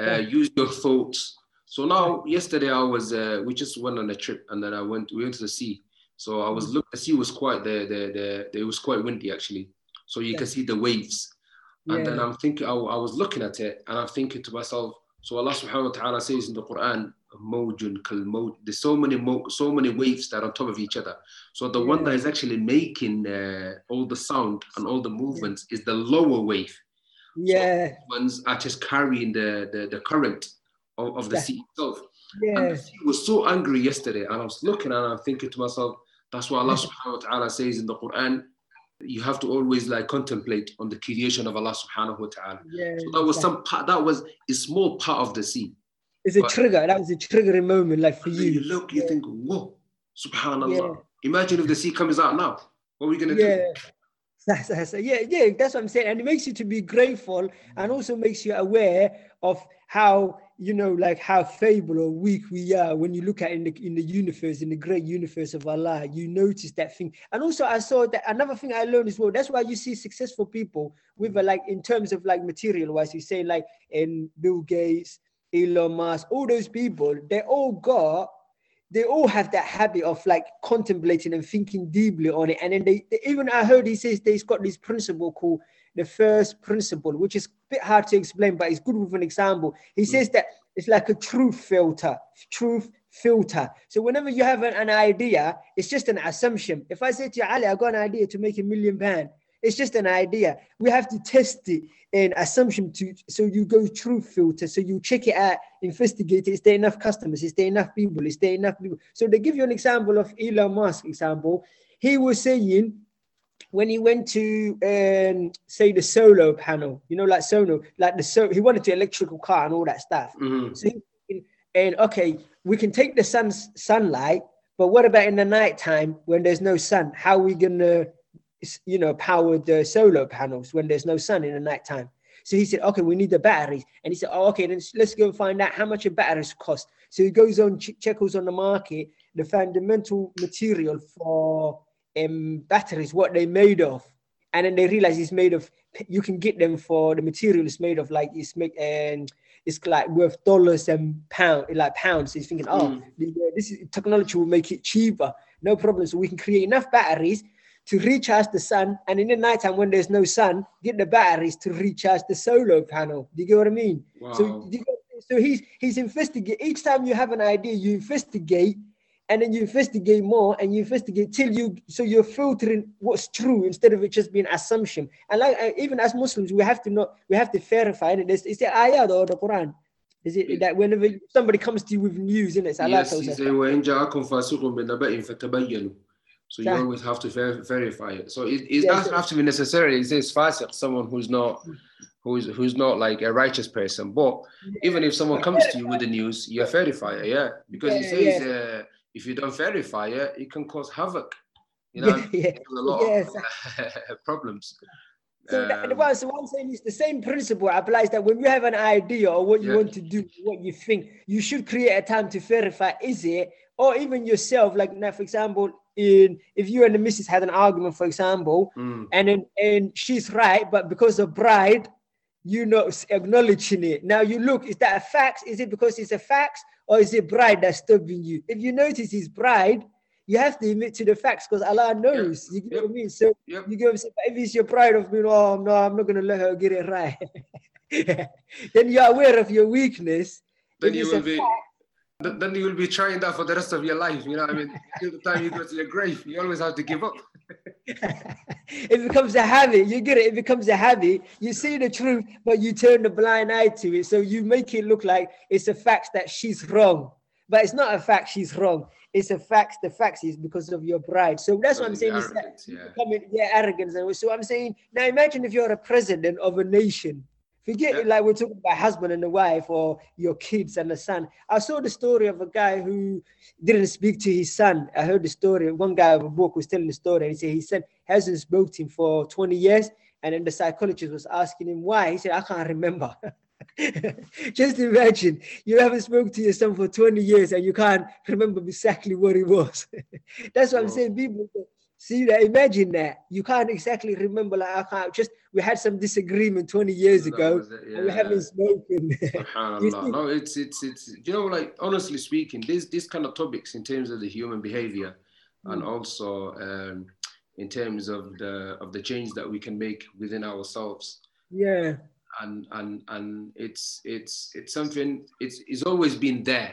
uh, use your thoughts. So now, yesterday I was, uh, we just went on a trip, and then I went, we went to the sea. So I was mm. looking, the sea was quite the, the, the, it was quite windy actually. So you yeah. can see the waves. And then I'm thinking, I, I was looking at it and I'm thinking to myself, so Allah subhanahu wa ta'ala says in the Quran, Mawjun kal mawj. There's so many mo- so many waves that are on top of each other. So the one that is actually making uh, all the sound and all the movements is the lower wave. Yeah, Ones are just carrying the, the, the current of, of the Yeah. sea itself. And yeah, the sea was so angry yesterday, and I was looking and I'm thinking to myself, that's why Allah subhanahu wa ta'ala says in the Quran, you have to always like contemplate on the creation of Allah subhanahu wa ta'ala. yeah. So that was exactly. some part, that was a small part of the sea. It's a but- trigger. That was a triggering moment, like for you you. look, you Yeah. think, whoa, subhanallah. Yeah. Imagine if the sea comes out now. What are we gonna Yeah. do? That's, that's, yeah, yeah, that's what I'm saying. And it makes you to be grateful and also makes you aware of how, you know, like how feeble or weak we are when you look at in the in the universe, in the great universe of Allah, you notice that thing. And also I saw that another thing I learned as well. That's why you see successful people with a, like in terms of like material wise, you say like in Bill Gates, Elon Musk, all those people, they all got they all have that habit of like contemplating and thinking deeply on it. And then they, they- even I heard he says they've got this principle called the first principle, which is a bit hard to explain, but it's good with an example. He says that it's like a truth filter, truth filter. So whenever you have an, an idea, it's just an assumption. If I say to you, Ali, I got an idea to make a million pound, it's just an idea. We have to test it in assumption to so you go through filter. So you check it out, investigate it. Is there enough customers? Is there enough people? Is there enough people? So they give you an example of Elon Musk example. He was saying when he went to um, say the solar panel, you know, like solar, like the so he wanted to electrical car and all that stuff. Mhm. So he, and okay, we can take the sun's sunlight, but what about in the nighttime when there's no sun? How are we gonna, you know, powered the solar panels when there's no sun in the nighttime? So he said, okay, we need the batteries. And he said, oh, okay, then let's go find out how much a batteries cost. So he goes on, ch- checkers on the market, the fundamental material for um, batteries, what they're made of. And then they realize it's made of, you can get them for the material is made of like, it's make, and it's like worth dollars and pound, like pounds. So he's thinking, oh, Mm. this is, technology will make it cheaper. No problem. So we can create enough batteries to recharge the sun, and in the nighttime when there's no sun, get the batteries to recharge the solar panel. Do you get what I mean? Wow. So, so he's he's investigate. Each time you have an idea, you investigate, and then you investigate more, and you investigate till you. So you're filtering what's true instead of it just being assumption. And like uh, even as Muslims, we have to know we have to verify it. Is, is the ayat or the Quran? Is it that whenever somebody comes to you with news, in it, yes, tells he us. said, so yeah. you always have to ver- verify it. So it, it doesn't have to be necessarily it says fasiq, someone who's not mm. who's who's not like a righteous person. But even if someone comes to you with the news, you verify it, yeah, because it says uh, if you don't verify it, it can cause havoc. You know, yeah, a lot of problems. So, the that, um, well, so what I'm saying is the same principle applies that when you have an idea or what you want to do, what you think, you should create a time to verify is it, or even yourself. Like now, for example, in if you and the missus had an argument, for example, mm, and then and she's right, but because of pride, you know, acknowledging it. Now you look, is that a fact? Is it because it's a fact, or is it pride that's stopping you? If you notice it's pride, you have to admit to the facts because Allah knows. You get what I mean? So yep. you get what I'm saying? But if it's your pride of being, oh no, I'm not gonna let her get it right. then you're aware of your weakness. Then If you will be fact, then you will be trying that for the rest of your life. You know I mean? Till the time you go to your grave, you always have to give up. it becomes a habit. You get it. It becomes a habit. You see the truth, but you turn the blind eye to it. So you make it look like it's a fact that she's wrong, but it's not a fact she's wrong. It's a fact. The fact is because of your pride. So that's what I'm saying. Is that Arrogance, yeah. becoming yeah arrogance. And so I'm saying now imagine if you're a president of a nation. Forget it like we're talking about husband and the wife or your kids and the son. I saw the story of a guy who didn't speak to his son. I heard the story. One guy of a book was telling the story. And he said his son hasn't spoken to him for 20 years. And then the psychologist was asking him why. He said, I can't remember. Just imagine you haven't spoken to your son for 20 years and you can't remember exactly what it was. That's what I'm saying. People see that, imagine that. You can't exactly remember, like, I can't just, we had some disagreement 20 years That ago it, and we haven't spoken. No, it's it's it's you know like honestly speaking, these these kind of topics in terms of the human behavior and Mm. also um, in terms of the of the change that we can make within ourselves. yeah, And and and it's it's it's something it's it's always been there.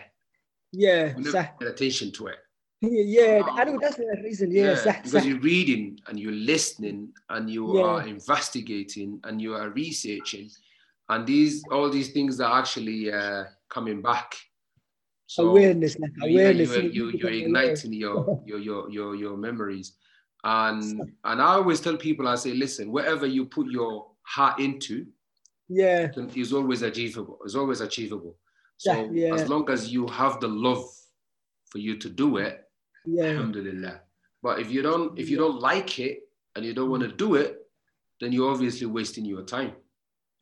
yeah, We never صح. paid attention to it. yeah. Ah. I know that's the reason. Yeah, yeah exactly. because you're reading and you're listening and you yeah. are investigating and you are researching, and these all these things are actually uh, coming back. So awareness, like awareness. Yeah, you, you, are igniting your, your your your your memories, and and I always tell people, I say, listen, whatever you put your heart into, yeah, is always achievable. It's always achievable. So yeah. as long as you have the love for you to do it, yeah, Alhamdulillah. But if you don't, if you don't like it and you don't want to do it, then you're obviously wasting your time.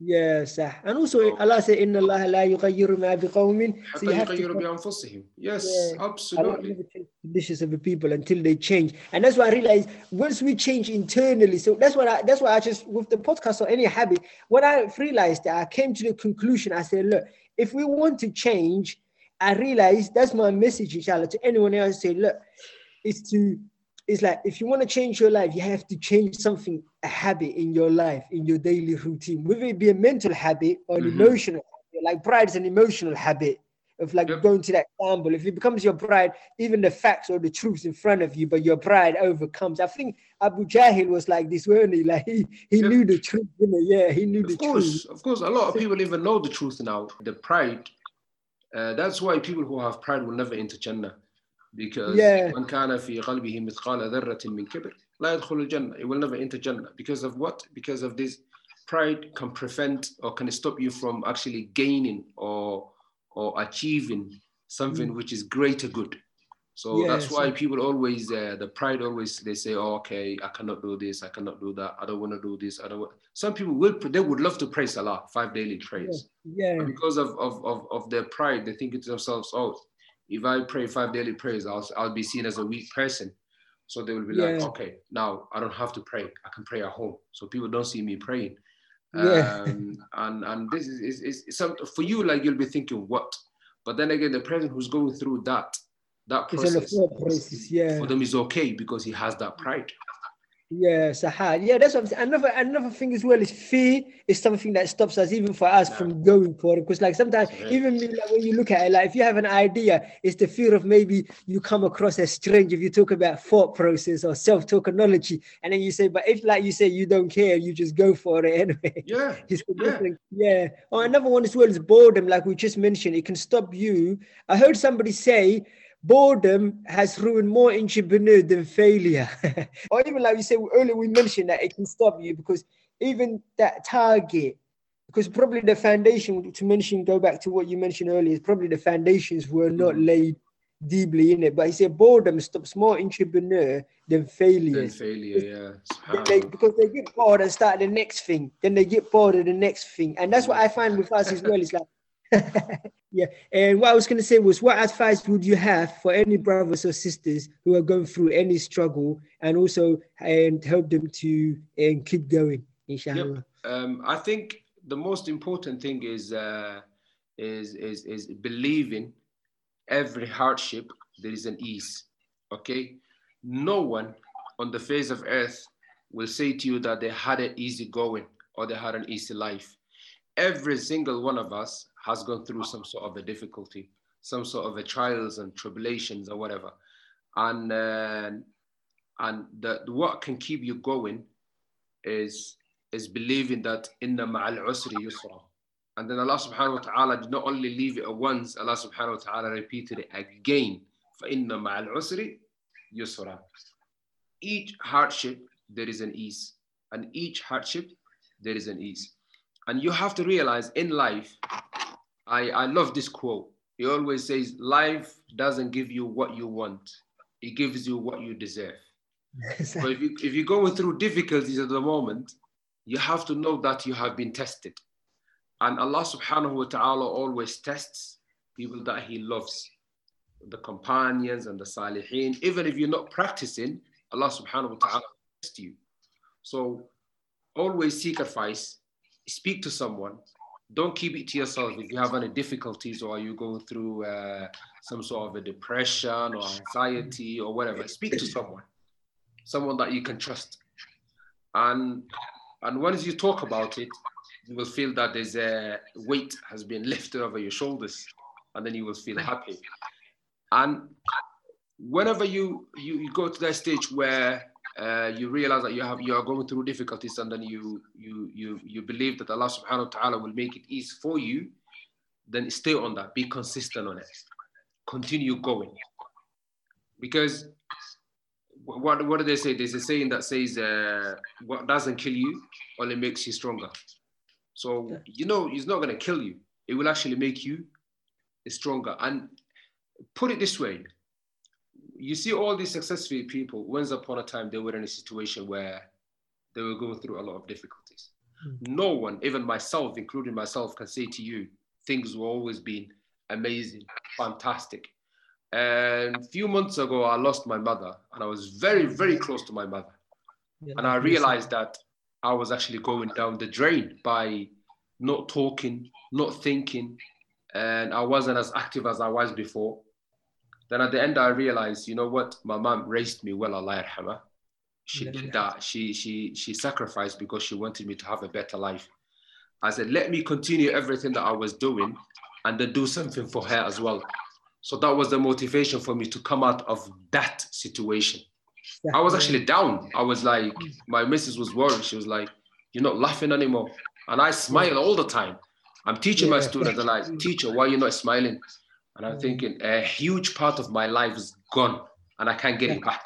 yeah, صح. And also, Oh. Allah said, "Inna Allah la yughayyiru ma biqawmin." So حتى you have to يغيروا come- بأنفسهم. Yes, Yeah. Allah absolutely. never change conditions of the people until they change, and that's why I realized once we change internally. So that's what I that's why I just with the podcast or any habit. When I realized that, I came to the conclusion. I said, look, if we want to change, I realized that's my message, inshallah, to anyone else. Say, look, it's to it's like if you want to change your life, you have to change something, a habit in your life, in your daily routine, whether it be a mental habit or an Mhm. emotional habit. Like pride is an emotional habit of like Yep. going to that example. If it becomes your pride, even the facts or the truths in front of you, but your pride overcomes. I think Abu Jahil was like this, weren't he? Like he, he Yep. knew the truth, you know? Yeah, he knew the Of course, truth. of course. A lot of people even know the truth now. The pride. Uh, that's why people who have pride will never enter Jannah. Because Yeah. من كان في قلبه مثقال ذرة من كبر لا يدخل الجنة. It will never enter Jannah. Because of what? Because of this pride can prevent or can stop you from actually gaining or or achieving something which is greater good. so Yeah, that's why so- people always, uh, the pride always, they say, oh, okay, I cannot do this, I cannot do that, I don't want to do this, I don't want. Some people will, they would love to pray Salah, five daily prayers. Yeah. But because of, of, of, of their pride, they think to themselves, oh, if I pray five daily prayers, I'll, I'll be seen as a weak person. So they will be like, okay, now I don't have to pray. I can pray at home. So people don't see me praying. Yeah. Um, and, and this is, is, is, is some, for you, like you'll be thinking, what? But then again, the person who's going through that, that It's on the process, process. Yeah. for them is okay because he has that pride. Yeah, Sahad. Yeah, that's what I'm saying. Another another thing as well is fear is something that stops us even for us Yeah. from going for it. Because like sometimes Yeah. even me, like, when you look at it, like if you have an idea, it's the fear of maybe you come across as strange if you talk about thought process or self-technology, and then you say, but if like you say you don't care, you just go for it anyway. Yeah. It's Yeah. yeah. Oh, another one as well is boredom, like we just mentioned. It can stop you. I heard somebody say boredom has ruined more entrepreneur than failure. or even like you said earlier, we mentioned that it can stop you because even that target, because probably the foundation to mention, go back to what you mentioned earlier, is probably the foundations were not Mhm. laid deeply in it. But he said boredom stops more entrepreneur than failure. failure, yeah. They, because they get bored and start the next thing, then they get bored of the next thing, and that's what I find with us as well. It's like, yeah. And what I was going to say was, what advice would you have for any brothers or sisters who are going through any struggle, and also and help them to and keep going, inshallah. um, I think the most important thing is uh, is is is believing every hardship there is an ease. Okay, no one on the face of earth will say to you that they had it easy going or they had an easy life. Every single one of us has gone through some sort of a difficulty, some sort of a trials and tribulations or whatever, and uh, and the, what can keep you going is is believing that inna ma'al usri yusra. And then Allah subhanahu wa ta'ala did not only leave it once, Allah subhanahu wa ta'ala repeated it again. فَإِنَّ مَعَ الْعُسْرِ يُسْرًا Each hardship, there is an ease. And each hardship, there is an ease. And you have to realize in life, I, I love this quote. He always says, life doesn't give you what you want. It gives you what you deserve. So if, you, if you're going through difficulties at the moment, you have to know that you have been tested. And Allah subhanahu wa ta'ala always tests people that He loves, the companions and the salihin. Even if you're not practicing, Allah subhanahu wa ta'ala tests you. So always seek advice, speak to someone. Don't keep it to yourself if you have any difficulties or you go through uh, some sort of a depression or anxiety or whatever. Speak to someone, someone that you can trust. And and once you talk about it, you will feel that there's a weight has been lifted over your shoulders, and then you will feel happy. And whenever you you, you go to that stage where uh, you realize that you have you are going through difficulties, and then you you you you believe that Allah Subhanahu wa Taala will make it easy for you, then stay on that. Be consistent on it. Continue going, because what what do they say? There's a saying that says, uh, "What doesn't kill you only makes you stronger." So you know it's not going to kill you. It will actually make you stronger. And put it this way: you see all these successful people. Once upon a time, they were in a situation where they were going through a lot of difficulties. Mm-hmm. No one, even myself, including myself, can say to you things will always been amazing, fantastic. And a few months ago, I lost my mother, and I was very, very close to my mother. And I realized that I was actually going down the drain by not talking, not thinking, and I wasn't as active as I was before. Then at the end, I realized, you know what? My mom raised me well, Allah yarhamah. She did that. She she she sacrificed because she wanted me to have a better life. I said, let me continue everything that I was doing, and then do something for her as well. So that was the motivation for me to come out of that situation. I was actually down. I was like, my missus was worried. She was like, You're not laughing anymore. And I smile all the time. I'm teaching my Yeah. students, they're like, Teacher, why are you not smiling? And I'm thinking, A huge part of my life is gone and I can't get it back.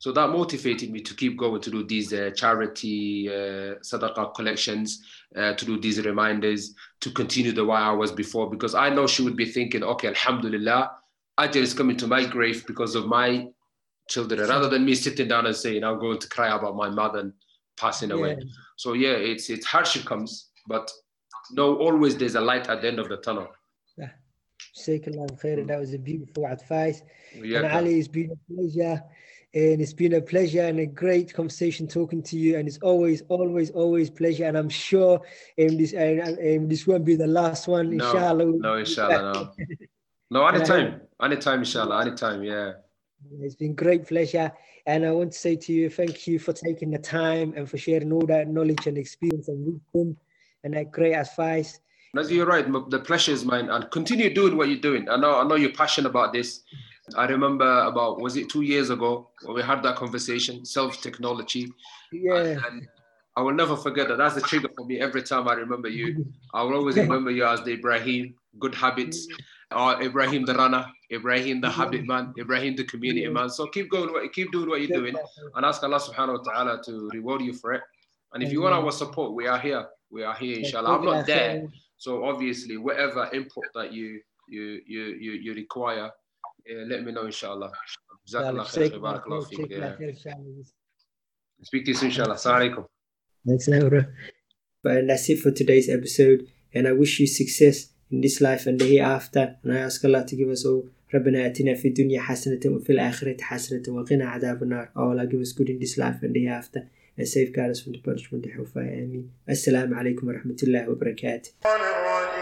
So that motivated me to keep going to do these uh, charity uh, sadaqah collections, uh, to do these reminders, to continue the way I was before, because I know she would be thinking, okay, Alhamdulillah, Ajr is coming to my grave because of my children, rather than me sitting down and saying, I'm going to cry about my mother and passing away. Yeah. So yeah, it's it's hardship comes, but no, always there's a light at the end of the tunnel. Jazakallah khair. That was a beautiful advice. Yeah, and Ali, it's been a pleasure. And it's been a pleasure and a great conversation talking to you. And it's always, always, always pleasure. And I'm sure um, this um, um, this won't be the last one. No, inshallah. no, inshallah, no. No, anytime, anytime, inshallah, anytime, yeah. It's been great pleasure. And I want to say to you, thank you for taking the time and for sharing all that knowledge and experience and wisdom and that great advice. Nazi, you're right. The pleasure is mine, and continue doing what you're doing. I know, I know you're passionate about this. I remember about was it two years ago when we had that conversation, self technology, Yeah. and um, I will never forget that. That's the trigger for me every time I remember you. I will always remember you as the Ibrahim, good habits, or Ibrahim the runner, Ibrahim the habit man, Ibrahim the community man. So keep going, keep doing what you're doing, and ask Allah Subhanahu wa Taala to reward you for it. And if you want our support, we are here. We are here, inshallah. I'm not there, so obviously, whatever input that you you you you, you require, uh, let me know, inshallah. Jazakallah khair, barakallahu feek, yeah. Speak to you soon, inshallah. Assalamu alaikum. Thanks, Laura. But that's it for today's episode, and I wish you success in this life and the hereafter. And I ask Allah to give us all. ربنا آتنا في الدنيا حسنة وفي الآخرة حسنة وقنا عذاب النار. Oh Allah, give us good in this life and the hereafter, and safeguard us from the punishment of hellfire. Ameen. Assalamu alaikum wa rahmatullahi wa barakatuh.